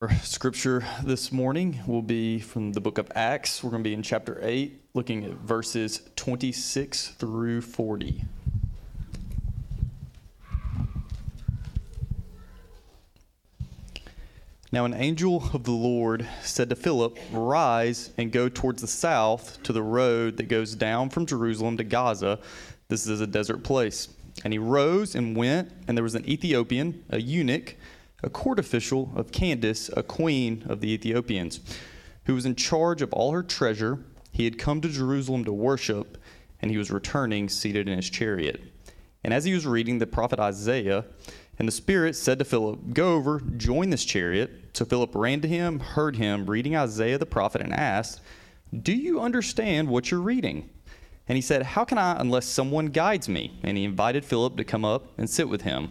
Our scripture this morning will be from the book of Acts. We're going to be in chapter 8, looking at verses 26 through 40. Now, an angel of the Lord said to Philip, Rise and go towards the south to the road that goes down from Jerusalem to Gaza. This is a desert place. And he rose and went, and there was an Ethiopian, a eunuch a court official of Candace, a queen of the Ethiopians, who was in charge of all her treasure. He had come to Jerusalem to worship, and he was returning seated in his chariot. And as he was reading the prophet Isaiah, and the Spirit said to Philip, Go over, join this chariot. So Philip ran to him, heard him reading Isaiah the prophet, and asked, Do you understand what you're reading? And he said, How can I unless someone guides me? And he invited Philip to come up and sit with him.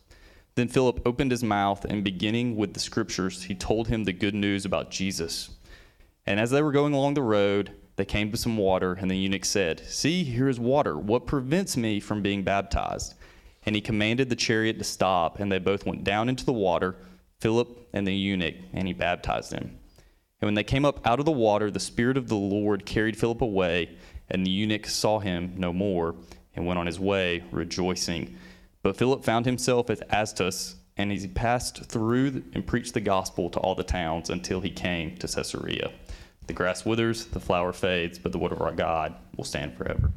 Then Philip opened his mouth, and beginning with the scriptures, he told him the good news about Jesus. And as they were going along the road, they came to some water, and the eunuch said, See, here is water. What prevents me from being baptized? And he commanded the chariot to stop, and they both went down into the water, Philip and the eunuch, and he baptized him. And when they came up out of the water, the Spirit of the Lord carried Philip away, and the eunuch saw him no more, and went on his way, rejoicing but Philip found himself at Azotus, and he passed through and preached the gospel to all the towns until he came to Caesarea. The grass withers, the flower fades, but the word of our God will stand forever.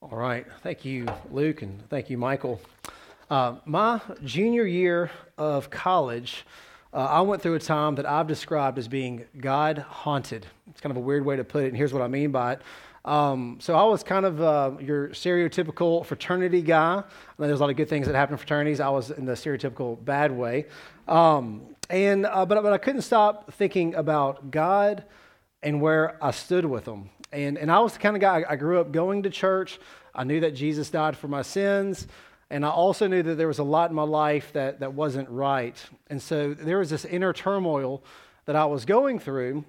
All right. Thank you, Luke, and thank you, Michael. Uh, my junior year of college, uh, I went through a time that I've described as being God haunted. It's kind of a weird way to put it, and here's what I mean by it. Um, so I was kind of uh, your stereotypical fraternity guy. there's a lot of good things that happen in fraternities. I was in the stereotypical bad way. Um, and, uh, but, but I couldn't stop thinking about God and where I stood with Him. And, and I was the kind of guy, I grew up going to church. I knew that Jesus died for my sins. And I also knew that there was a lot in my life that, that wasn't right. And so there was this inner turmoil that I was going through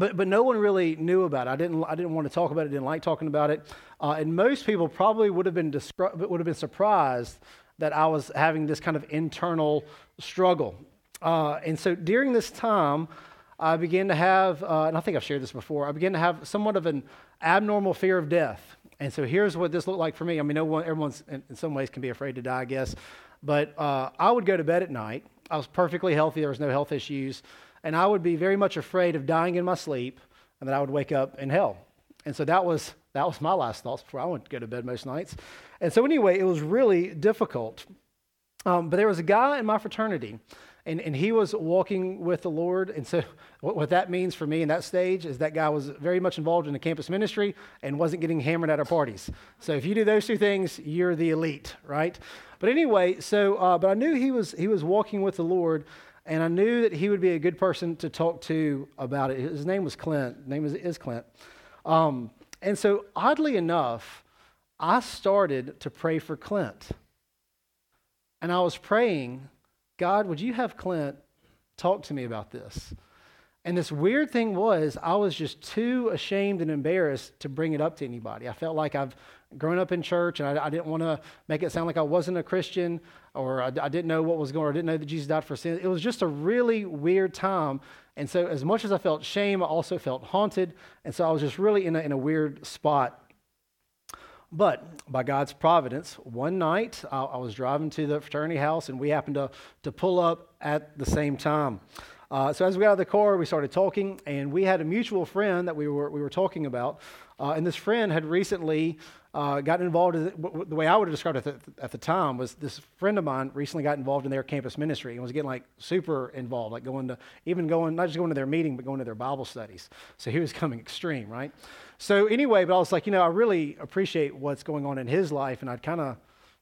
but, but no one really knew about it. I didn't, I didn't want to talk about it, didn't like talking about it. Uh, and most people probably would have, been would have been surprised that I was having this kind of internal struggle. Uh, and so during this time, I began to have, uh, and I think I've shared this before, I began to have somewhat of an abnormal fear of death. And so here's what this looked like for me. I mean, no one, everyone's in, in some ways can be afraid to die, I guess. But uh, I would go to bed at night. I was perfectly healthy, there was no health issues and I would be very much afraid of dying in my sleep and that I would wake up in hell. And so that was that was my last thoughts before I went to go to bed most nights. And so anyway, it was really difficult. Um, but there was a guy in my fraternity, and, and he was walking with the Lord. And so what, what that means for me in that stage is that guy was very much involved in the campus ministry and wasn't getting hammered at our parties. So if you do those two things, you're the elite, right? But anyway, so uh, but I knew he was he was walking with the Lord. And I knew that he would be a good person to talk to about it. His name was Clint. His name is, is Clint. Um, and so, oddly enough, I started to pray for Clint. And I was praying, God, would you have Clint talk to me about this? And this weird thing was, I was just too ashamed and embarrassed to bring it up to anybody. I felt like I've grown up in church and I, I didn't want to make it sound like I wasn't a Christian or I, I didn't know what was going on, I didn't know that Jesus died for sin. It was just a really weird time. And so, as much as I felt shame, I also felt haunted. And so, I was just really in a, in a weird spot. But by God's providence, one night I, I was driving to the fraternity house and we happened to, to pull up at the same time. Uh, so as we got out of the car, we started talking, and we had a mutual friend that we were we were talking about, uh, and this friend had recently uh, got involved. In, the way I would have described it at the, at the, time was this friend of mine recently got involved in their campus ministry and was getting like super involved, like going to even going not just going to their meeting, but going to their Bible studies. So he was coming extreme, right? So anyway, but I was like, you know, I really appreciate what's going on in his life, and I'd kind of,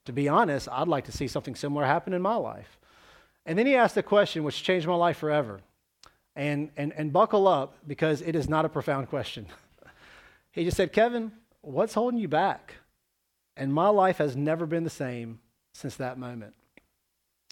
to be honest, I'd like to see something similar happen in my life. And then he asked a question which changed my life forever. And, and, and buckle up because it is not a profound question. he just said, Kevin, what's holding you back? And my life has never been the same since that moment.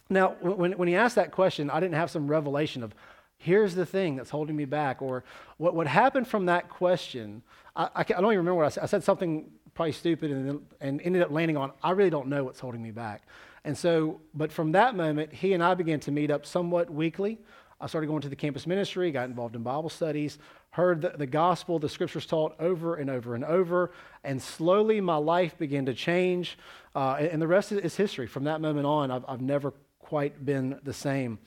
Now, when, when he asked that question, I didn't have some revelation of, here's the thing that's holding me back. Or what, what happened from that question, I, I, I don't even remember what I said. I said something probably stupid and, and ended up landing on, I really don't know what's holding me back. And so, but from that moment, he and I began to meet up somewhat weekly. I started going to the campus ministry, got involved in Bible studies, heard the, the, gospel, the scriptures taught over and over and over, and slowly my life began to change. Uh, and, the rest is history. From that moment on, I've, I've never quite been the same.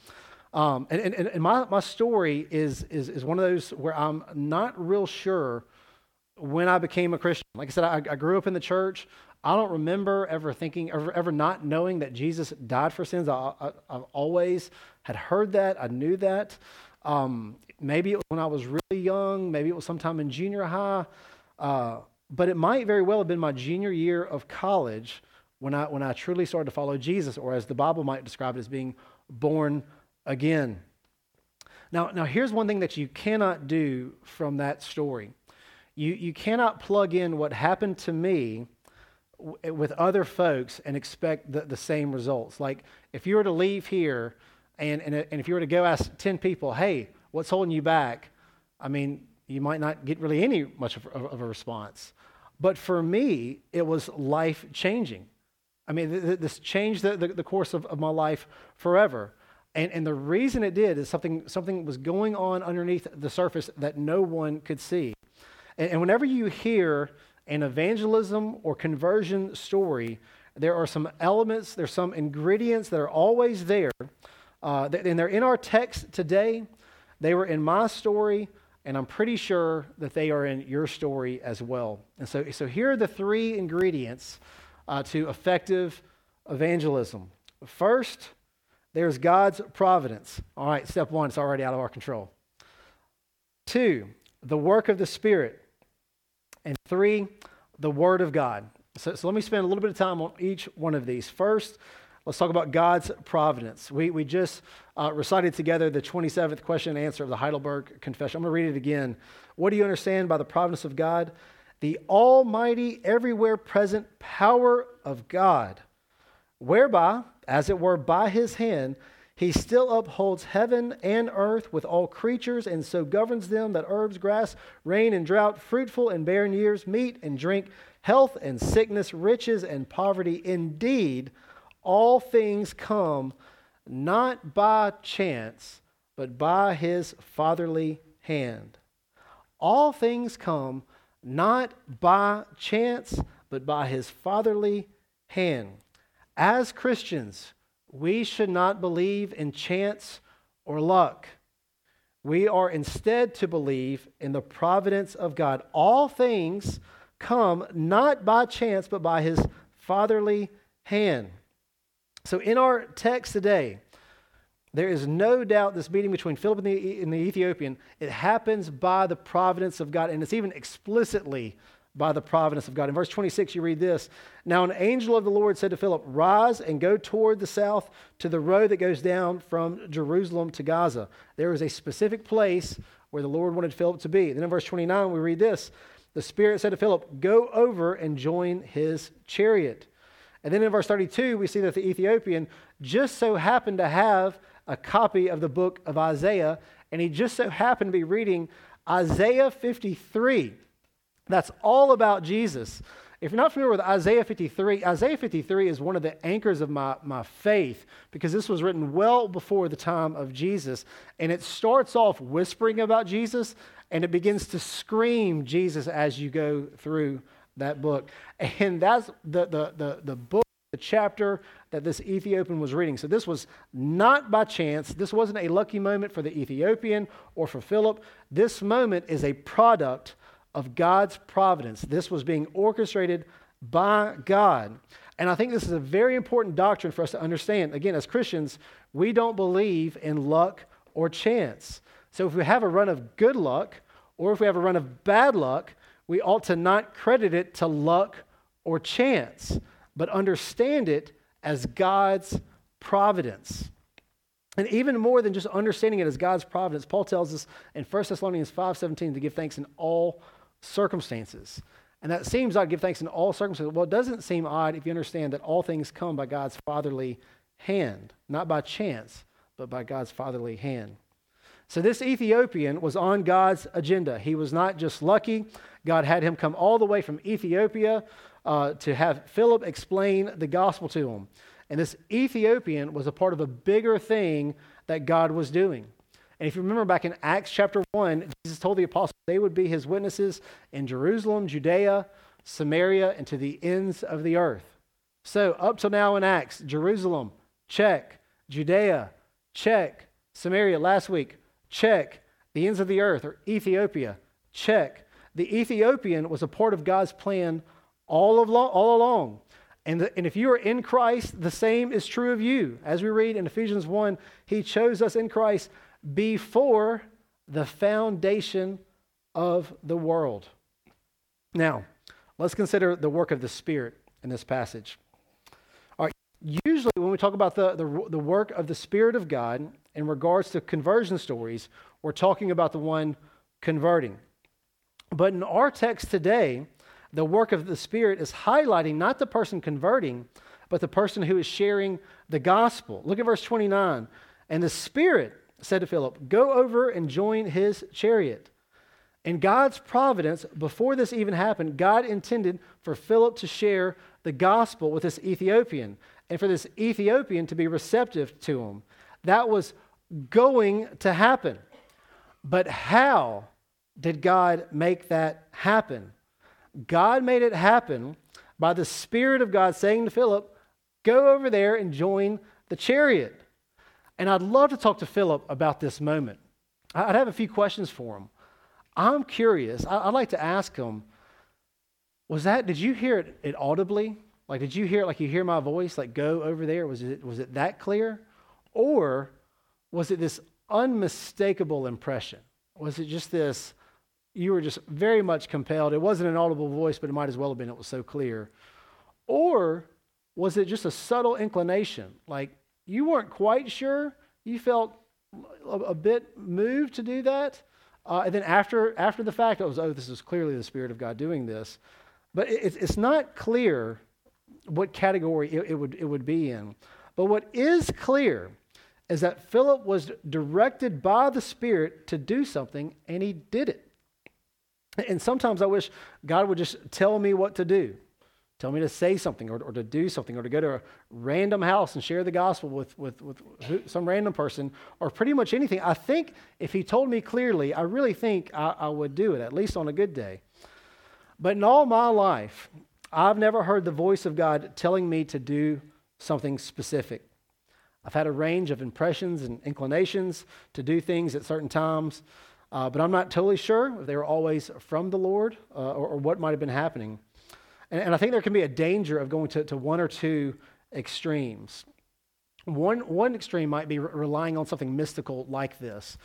Um, and, and, and my, my story is, is, is one of those where I'm not real sure when I became a Christian. Like I said, I, I grew up in the church. I don't remember ever thinking, ever, ever not knowing that Jesus died for sins. I, have always had heard that. I knew that. Um, maybe it was when I was really young. Maybe it was sometime in junior high. Uh, but it might very well have been my junior year of college when I, when I truly started to follow Jesus, or as the Bible might describe it, as being born again. Now, now here's one thing that you cannot do from that story. You, you cannot plug in what happened to me with other folks and expect the, the same results. Like if you were to leave here and, and, and if you were to go ask 10 people, hey, what's holding you back? I mean, you might not get really any much of, of a response. But for me, it was life changing. I mean, th- th- this changed the, the, the course of, of my life forever. And, and the reason it did is something, something was going on underneath the surface that no one could see. And, and whenever you hear an evangelism or conversion story, there are some elements, there's some ingredients that are always there. Uh, and they're in our text today. They were in my story, and I'm pretty sure that they are in your story as well. And so, so here are the three ingredients uh, to effective evangelism. First, there's God's providence. All right, step one, it's already out of our control. Two, the work of the Spirit. And three, the Word of God. So, so let me spend a little bit of time on each one of these. First, let's talk about God's providence. We, we just uh, recited together the 27th question and answer of the Heidelberg Confession. I'm going to read it again. What do you understand by the providence of God? The almighty, everywhere present power of God, whereby, as it were by his hand, he still upholds heaven and earth with all creatures, and so governs them that herbs, grass, rain and drought, fruitful and barren years, meat and drink, health and sickness, riches and poverty. Indeed, all things come not by chance, but by his fatherly hand. All things come not by chance, but by his fatherly hand. As Christians, we should not believe in chance or luck. We are instead to believe in the providence of God. All things come not by chance, but by his fatherly hand. So, in our text today, there is no doubt this meeting between Philip and the, and the Ethiopian, it happens by the providence of God, and it's even explicitly by the providence of God. In verse 26, you read this Now an angel of the Lord said to Philip, Rise and go toward the south to the road that goes down from Jerusalem to Gaza. There is a specific place where the Lord wanted Philip to be. Then in verse 29, we read this The Spirit said to Philip, Go over and join his chariot. And then in verse 32, we see that the Ethiopian just so happened to have a copy of the book of Isaiah, and he just so happened to be reading Isaiah 53. That's all about Jesus. If you're not familiar with Isaiah 53, Isaiah 53 is one of the anchors of my, my faith because this was written well before the time of Jesus. And it starts off whispering about Jesus and it begins to scream Jesus as you go through that book. And that's the, the, the, the book, the chapter that this Ethiopian was reading. So this was not by chance. This wasn't a lucky moment for the Ethiopian or for Philip. This moment is a product of God's providence. This was being orchestrated by God. And I think this is a very important doctrine for us to understand. Again, as Christians, we don't believe in luck or chance. So if we have a run of good luck or if we have a run of bad luck, we ought to not credit it to luck or chance, but understand it as God's providence. And even more than just understanding it as God's providence, Paul tells us in 1 Thessalonians 5:17 to give thanks in all circumstances. And that seems odd, give thanks in all circumstances. Well, it doesn't seem odd if you understand that all things come by God's fatherly hand, not by chance, but by God's fatherly hand. So this Ethiopian was on God's agenda. He was not just lucky. God had him come all the way from Ethiopia uh, to have Philip explain the gospel to him. And this Ethiopian was a part of a bigger thing that God was doing. And if you remember back in Acts chapter 1, Jesus told the apostles they would be his witnesses in Jerusalem, Judea, Samaria, and to the ends of the earth. So, up till now in Acts, Jerusalem, check. Judea, check. Samaria, last week, check. The ends of the earth, or Ethiopia, check. The Ethiopian was a part of God's plan all, of lo- all along. And, the, and if you are in Christ, the same is true of you. As we read in Ephesians 1, he chose us in Christ before the foundation of the world. Now, let's consider the work of the Spirit in this passage. All right, usually when we talk about the, the, the work of the Spirit of God in regards to conversion stories, we're talking about the one converting. But in our text today, the work of the Spirit is highlighting not the person converting, but the person who is sharing the gospel. Look at verse 29. And the Spirit said to Philip, Go over and join his chariot. In God's providence, before this even happened, God intended for Philip to share the gospel with this Ethiopian and for this Ethiopian to be receptive to him. That was going to happen. But how did God make that happen? God made it happen by the Spirit of God saying to Philip, Go over there and join the chariot. And I'd love to talk to Philip about this moment. I'd have a few questions for him. I'm curious. I'd like to ask him, was that, did you hear it, it audibly? Like, did you hear it like you hear my voice, like go over there? Was it, was it that clear? Or was it this unmistakable impression? Was it just this, you were just very much compelled? It wasn't an audible voice, but it might as well have been. It was so clear. Or was it just a subtle inclination? Like, you weren't quite sure. You felt a, a bit moved to do that. Uh, and then after, after the fact, it was, oh, this is clearly the Spirit of God doing this. But it, it's not clear what category it, it, would, it would be in. But what is clear is that Philip was directed by the Spirit to do something, and he did it. And sometimes I wish God would just tell me what to do tell me to say something or, or to do something or to go to a random house and share the gospel with, with, with some random person or pretty much anything. I think if he told me clearly, I really think I, I would do it, at least on a good day. But in all my life, I've never heard the voice of God telling me to do something specific. I've had a range of impressions and inclinations to do things at certain times, uh, but I'm not totally sure if they were always from the Lord uh, or, or what might have been happening. And, and I think there can be a danger of going to, to one or two extremes. One, one extreme might be re- relying on something mystical like this,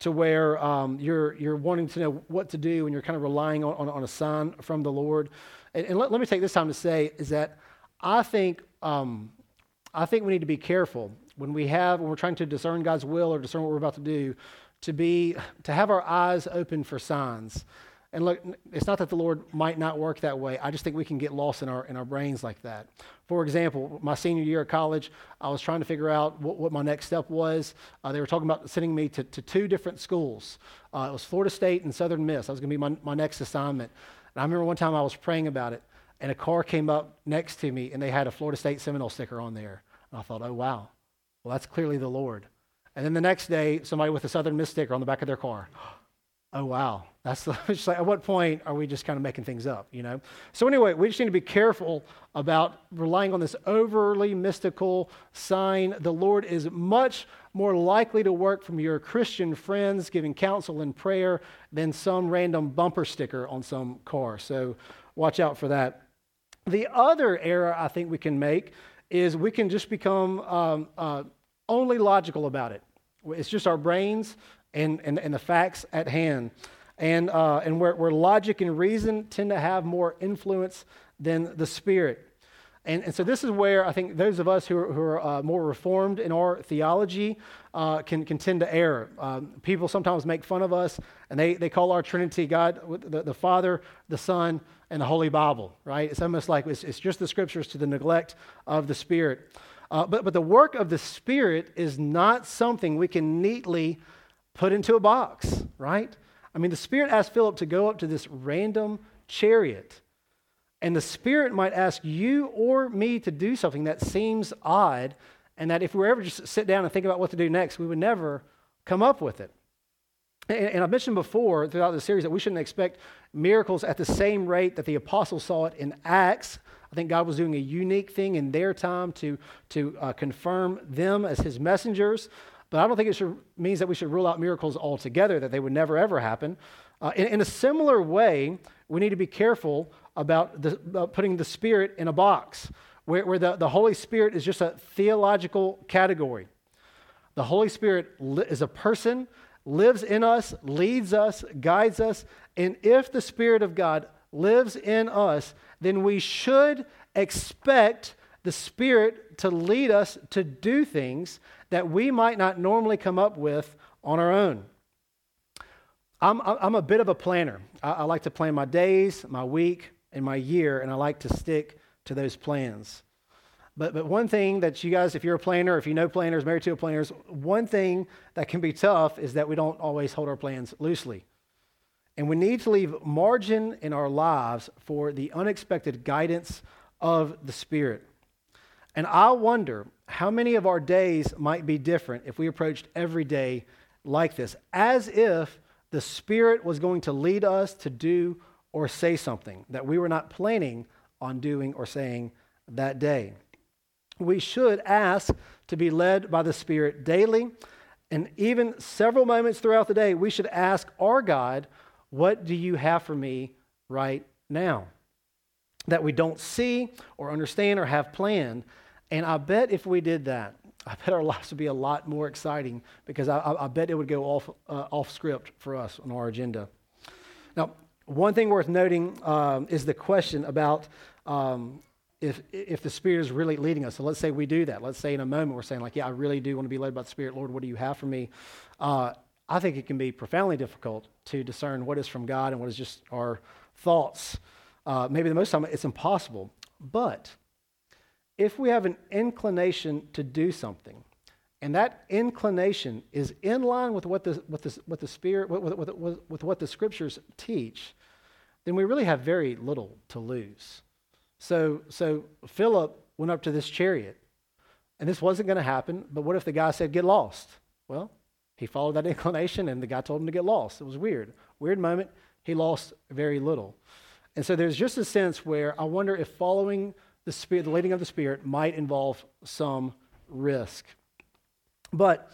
to where um, you're, you're wanting to know what to do and you're kind of relying on, on, on a sign from the Lord. And, and let, let, me take this time to say is that I think, um, I think we need to be careful when we have, when we're trying to discern God's will or discern what we're about to do, to be, to have our eyes open for signs. And look, it's not that the Lord might not work that way. I just think we can get lost in our, in our brains like that. For example, my senior year of college, I was trying to figure out what, what my next step was. Uh, they were talking about sending me to, to two different schools. Uh, it was Florida State and Southern Miss. That was going to be my, my next assignment. And I remember one time I was praying about it, and a car came up next to me, and they had a Florida State Seminole sticker on there. And I thought, oh, wow. Well, that's clearly the Lord. And then the next day, somebody with a Southern Miss sticker on the back of their car. oh wow. That's the, just like at what point are we just kind of making things up you know? So anyway we just need to be careful about relying on this overly mystical sign. The lord is much more likely to work from your christian friends giving counsel and prayer than some random bumper sticker on some car. So watch out for that. The other error i think we can make is we can just become um, uh, only logical about it it's just our brains and, and, and the facts at hand. And, uh, and where, where logic and reason tend to have more influence than the spirit. And, and so this is where I think those of us who are, who are uh, more reformed in our theology uh, can, can tend to err. Um, people sometimes make fun of us, and they, they call our Trinity God the, the Father, the Son, and the Holy Bible, right? It's almost like it's, it's just the scriptures to the neglect of the Spirit. Uh, but, but the work of the Spirit is not something we can neatly put into a box, right? I mean, the Spirit asked Philip to go up to this random chariot and the Spirit might ask you or me to do something that seems odd, and that if we were ever just sit down and think about what to do next, we would never come up with it. And, and I've mentioned before throughout the series that we shouldn't expect miracles at the same rate that the apostles saw it in Acts. I think God was doing a unique thing in their time to, to uh, confirm them as his messengers. But I don't think it should, means that we should rule out miracles altogether, that they would never, ever happen. Uh, in, in a similar way, we need to be careful about, the, about putting the Spirit in a box, where, where the, the Holy Spirit is just a theological category. The Holy Spirit is a person, lives in us, leads us, guides us, and if the Spirit of God lives in us, then we should expect the Spirit to lead us to do things that we might not normally come up with on our own. I'm, I'm a bit of a planner. I, I like to plan my days, my week, and my year, and I like to stick to those plans. But, but one thing that you guys, if you're a planner, if you know planners, married to a planners, one thing that can be tough is that we don't always hold our plans loosely. And we need to leave margin in our lives for the unexpected guidance of the Spirit. And I wonder how many of our days might be different if we approached every day like this, as if the Spirit was going to lead us to do or say something that we were not planning on doing or saying that day. We should ask to be led by the Spirit daily, and even several moments throughout the day, we should ask our God, What do you have for me right now? That we don't see or understand or have planned. And I bet if we did that, I bet our lives would be a lot more exciting because I, I, I bet it would go off, uh, off script for us on our agenda. Now, one thing worth noting um, is the question about um, if, if the Spirit is really leading us. So let's say we do that. Let's say in a moment we're saying, like, yeah, I really do want to be led by the Spirit. Lord, what do you have for me? Uh, I think it can be profoundly difficult to discern what is from God and what is just our thoughts. Uh, maybe the most time it's impossible. But if we have an inclination to do something, and that inclination is in line with what the, what the, what the Spirit, with, with, with, with what the Scriptures teach, then we really have very little to lose. So, so Philip went up to this chariot, and this wasn't going to happen, but what if the guy said, Get lost? Well, he followed that inclination, and the guy told him to get lost. It was weird. Weird moment. He lost very little. And so there's just a sense where I wonder if following the spirit, the leading of the Spirit, might involve some risk. But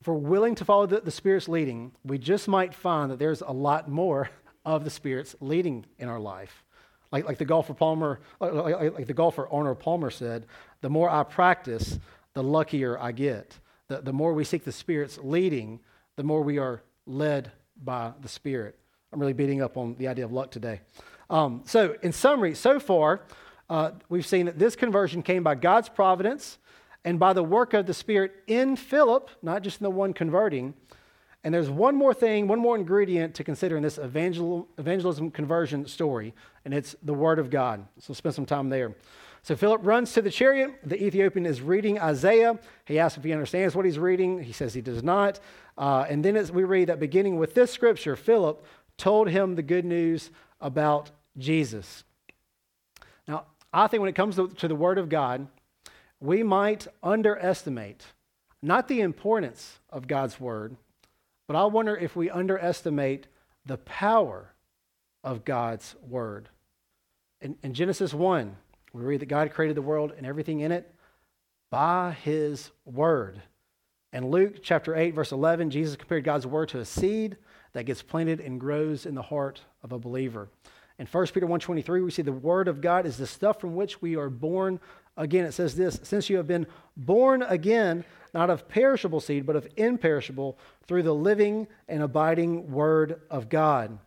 if we're willing to follow the, the Spirit's leading, we just might find that there's a lot more of the Spirit's leading in our life. Like, like the golfer Palmer, like, like the golfer Arnold Palmer said, the more I practice, the luckier I get. The, the more we seek the Spirit's leading, the more we are led by the Spirit. I'm really beating up on the idea of luck today. Um, so, in summary, so far, uh, we've seen that this conversion came by God's providence and by the work of the Spirit in Philip, not just in the one converting. And there's one more thing, one more ingredient to consider in this evangel- evangelism conversion story, and it's the Word of God. So spend some time there. So Philip runs to the chariot. The Ethiopian is reading Isaiah. He asks if he understands what he's reading. He says he does not. Uh, and then as we read that beginning with this scripture, Philip told him the good news about Jesus. Now, I think when it comes to, to the Word of God, we might underestimate not the importance of God's word, but I wonder if we underestimate the power of God's word. In, in, Genesis 1, we read that God created the world and everything in it by his word. In Luke chapter 8, verse 11, Jesus compared God's word to a seed that gets planted and grows in the heart of a believer. In 1 Peter 1.23, we see the word of God is the stuff from which we are born Again, it says this since you have been born again, not of perishable seed, but of imperishable, through the living and abiding Word of God.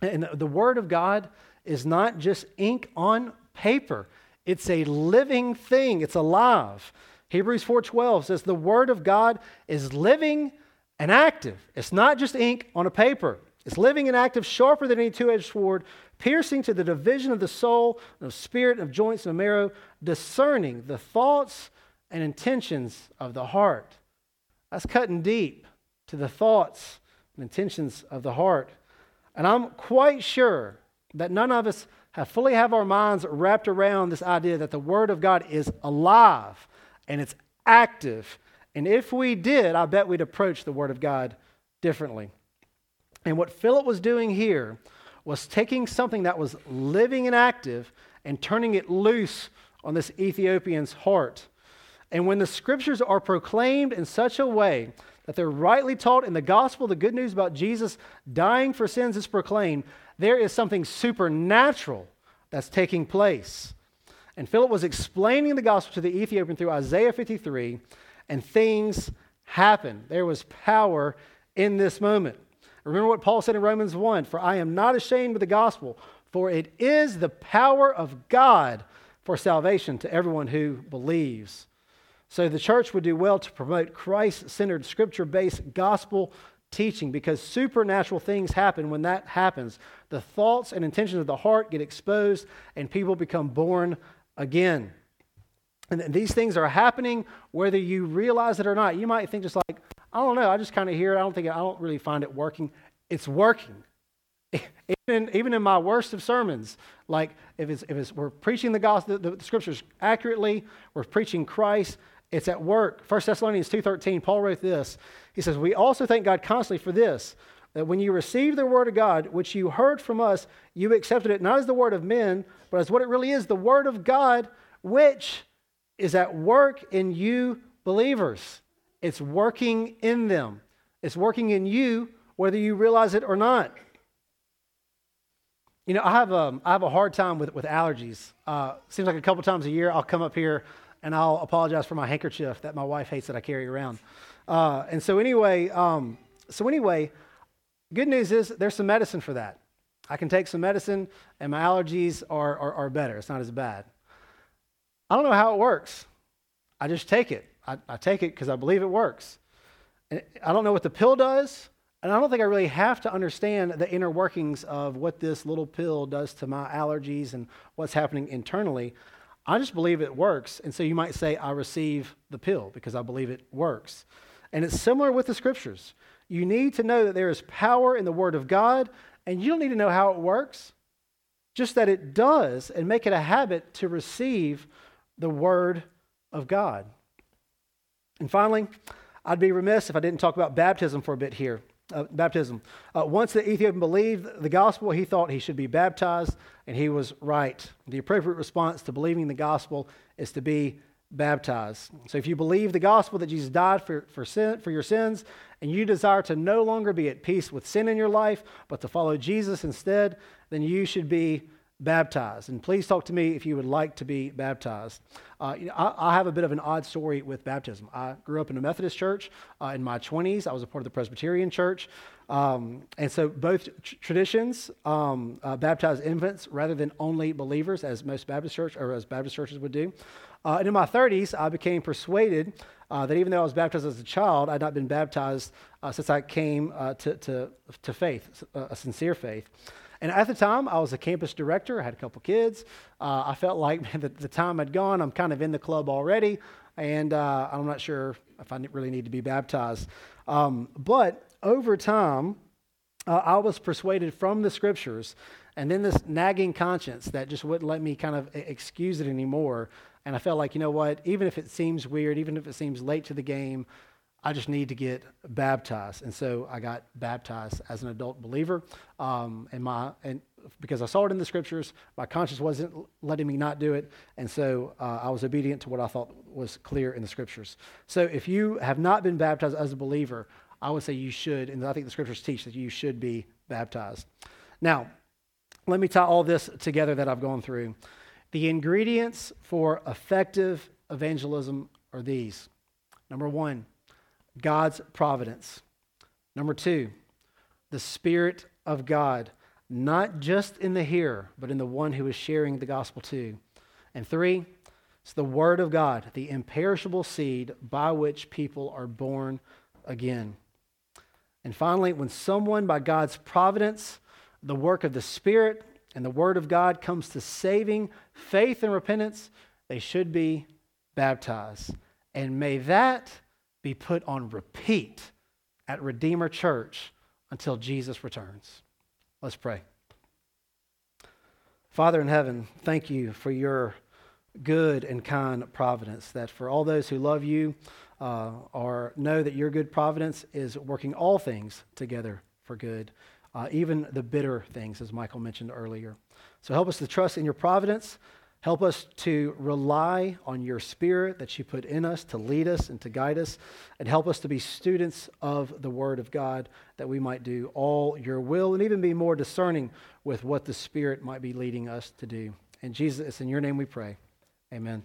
And the Word of God is not just ink on paper, It's a living thing. It's alive. Hebrews 4:12 says the word of God is living and active. It's not just ink on a paper. It's living and active, sharper than any two-edged sword, piercing to the division of the soul, of spirit, of joints and marrow, discerning the thoughts and intentions of the heart. That's cutting deep to the thoughts and intentions of the heart. And I'm quite sure that none of us have fully have our minds wrapped around this idea that the Word of God is alive and it's active. And if we did, I bet we'd approach the Word of God differently. And what Philip was doing here was taking something that was living and active and turning it loose on this Ethiopian's heart. And when the scriptures are proclaimed in such a way that they're rightly taught in the gospel, the good news about Jesus dying for sins is proclaimed, there is something supernatural that's taking place. And Philip was explaining the gospel to the Ethiopian through Isaiah 53, and things happened. There was power in this moment. Remember what Paul said in Romans 1 For I am not ashamed of the gospel, for it is the power of God for salvation to everyone who believes. So the church would do well to promote Christ centered, scripture based gospel teaching because supernatural things happen when that happens. The thoughts and intentions of the heart get exposed and people become born again. And these things are happening whether you realize it or not. You might think just like, I don't know, I just kind of hear it. I don't think I don't really find it working. It's working. Even, even in my worst of sermons, like if it's, if it's we're preaching the gospel, the, the scriptures accurately, we're preaching Christ, it's at work. 1 Thessalonians 2.13, Paul wrote this. He says, We also thank God constantly for this, that when you received the word of God, which you heard from us, you accepted it not as the word of men, but as what it really is, the word of God, which is at work in you believers. It's working in them. It's working in you, whether you realize it or not. You know, I have a, um, have a hard time with, with allergies. Uh, seems like a couple times a year I'll come up here and I'll apologize for my handkerchief that my wife hates that I carry around. Uh, and so anyway, um, so anyway, good news is there's some medicine for that. I can take some medicine and my allergies are, are, are better. It's not as bad. I don't know how it works. I just take it. I, I take it because I believe it works. And I don't know what the pill does, and I don't think I really have to understand the inner workings of what this little pill does to my allergies and what's happening internally. I just believe it works. And so you might say, I receive the pill because I believe it works. And it's similar with the scriptures. You need to know that there is power in the Word of God, and you don't need to know how it works, just that it does, and make it a habit to receive the Word of God. And finally, I'd be remiss if I didn't talk about baptism for a bit here uh, baptism. Uh, once the Ethiopian believed the gospel, he thought he should be baptized, and he was right. The appropriate response to believing the gospel is to be baptized. So if you believe the gospel that Jesus died for, for, sin, for your sins, and you desire to no longer be at peace with sin in your life, but to follow Jesus instead, then you should be baptized. And please talk to me if you would like to be baptized. Uh, you know, I, I, have a bit of an odd story with baptism. I grew up in a Methodist church uh, in my 20s. I was a part of the Presbyterian church. Um, and so both tr- traditions um, uh, baptize infants rather than only believers, as most Baptist church or as Baptist churches would do. Uh, and in my 30s, I became persuaded uh, that even though I was baptized as a child, I'd not been baptized uh, since I came to, to, to faith, a sincere faith. And at the time, I was a campus director. I had a couple kids. Uh, I felt like the, the, time had gone. I'm kind of in the club already, and uh, I'm not sure if I really need to be baptized. Um, but over time, uh, I was persuaded from the scriptures, and then this nagging conscience that just wouldn't let me kind of excuse it anymore. And I felt like, you know what? Even if it seems weird, even if it seems late to the game, I just need to get baptized. And so I got baptized as an adult believer. Um, and my and because I saw it in the scriptures, my conscience wasn't letting me not do it, and so uh, I was obedient to what I thought was clear in the scriptures. So if you have not been baptized as a believer, I would say you should, and I think the scriptures teach that you should be baptized. Now, let me tie all this together that I've gone through. The ingredients for effective evangelism are these. Number one, God's providence. Number two, the Spirit of God, not just in the hearer, but in the one who is sharing the gospel too. And three, it's the Word of God, the imperishable seed by which people are born again. And finally, when someone, by God's providence, the work of the Spirit, and the Word of God comes to saving faith and repentance, they should be baptized. And may that be put on repeat at Redeemer Church until Jesus returns. Let's pray. Father in heaven, thank you for your good and kind providence, that for all those who love you uh, or know that your good providence is working all things together for good, uh, even the bitter things, as Michael mentioned earlier. So help us to trust in your providence. Help us to rely on your spirit that you put in us to lead us and to guide us, and help us to be students of the Word of God that we might do all your will and even be more discerning with what the Spirit might be leading us to do. And Jesus, it's in your name we pray. Amen.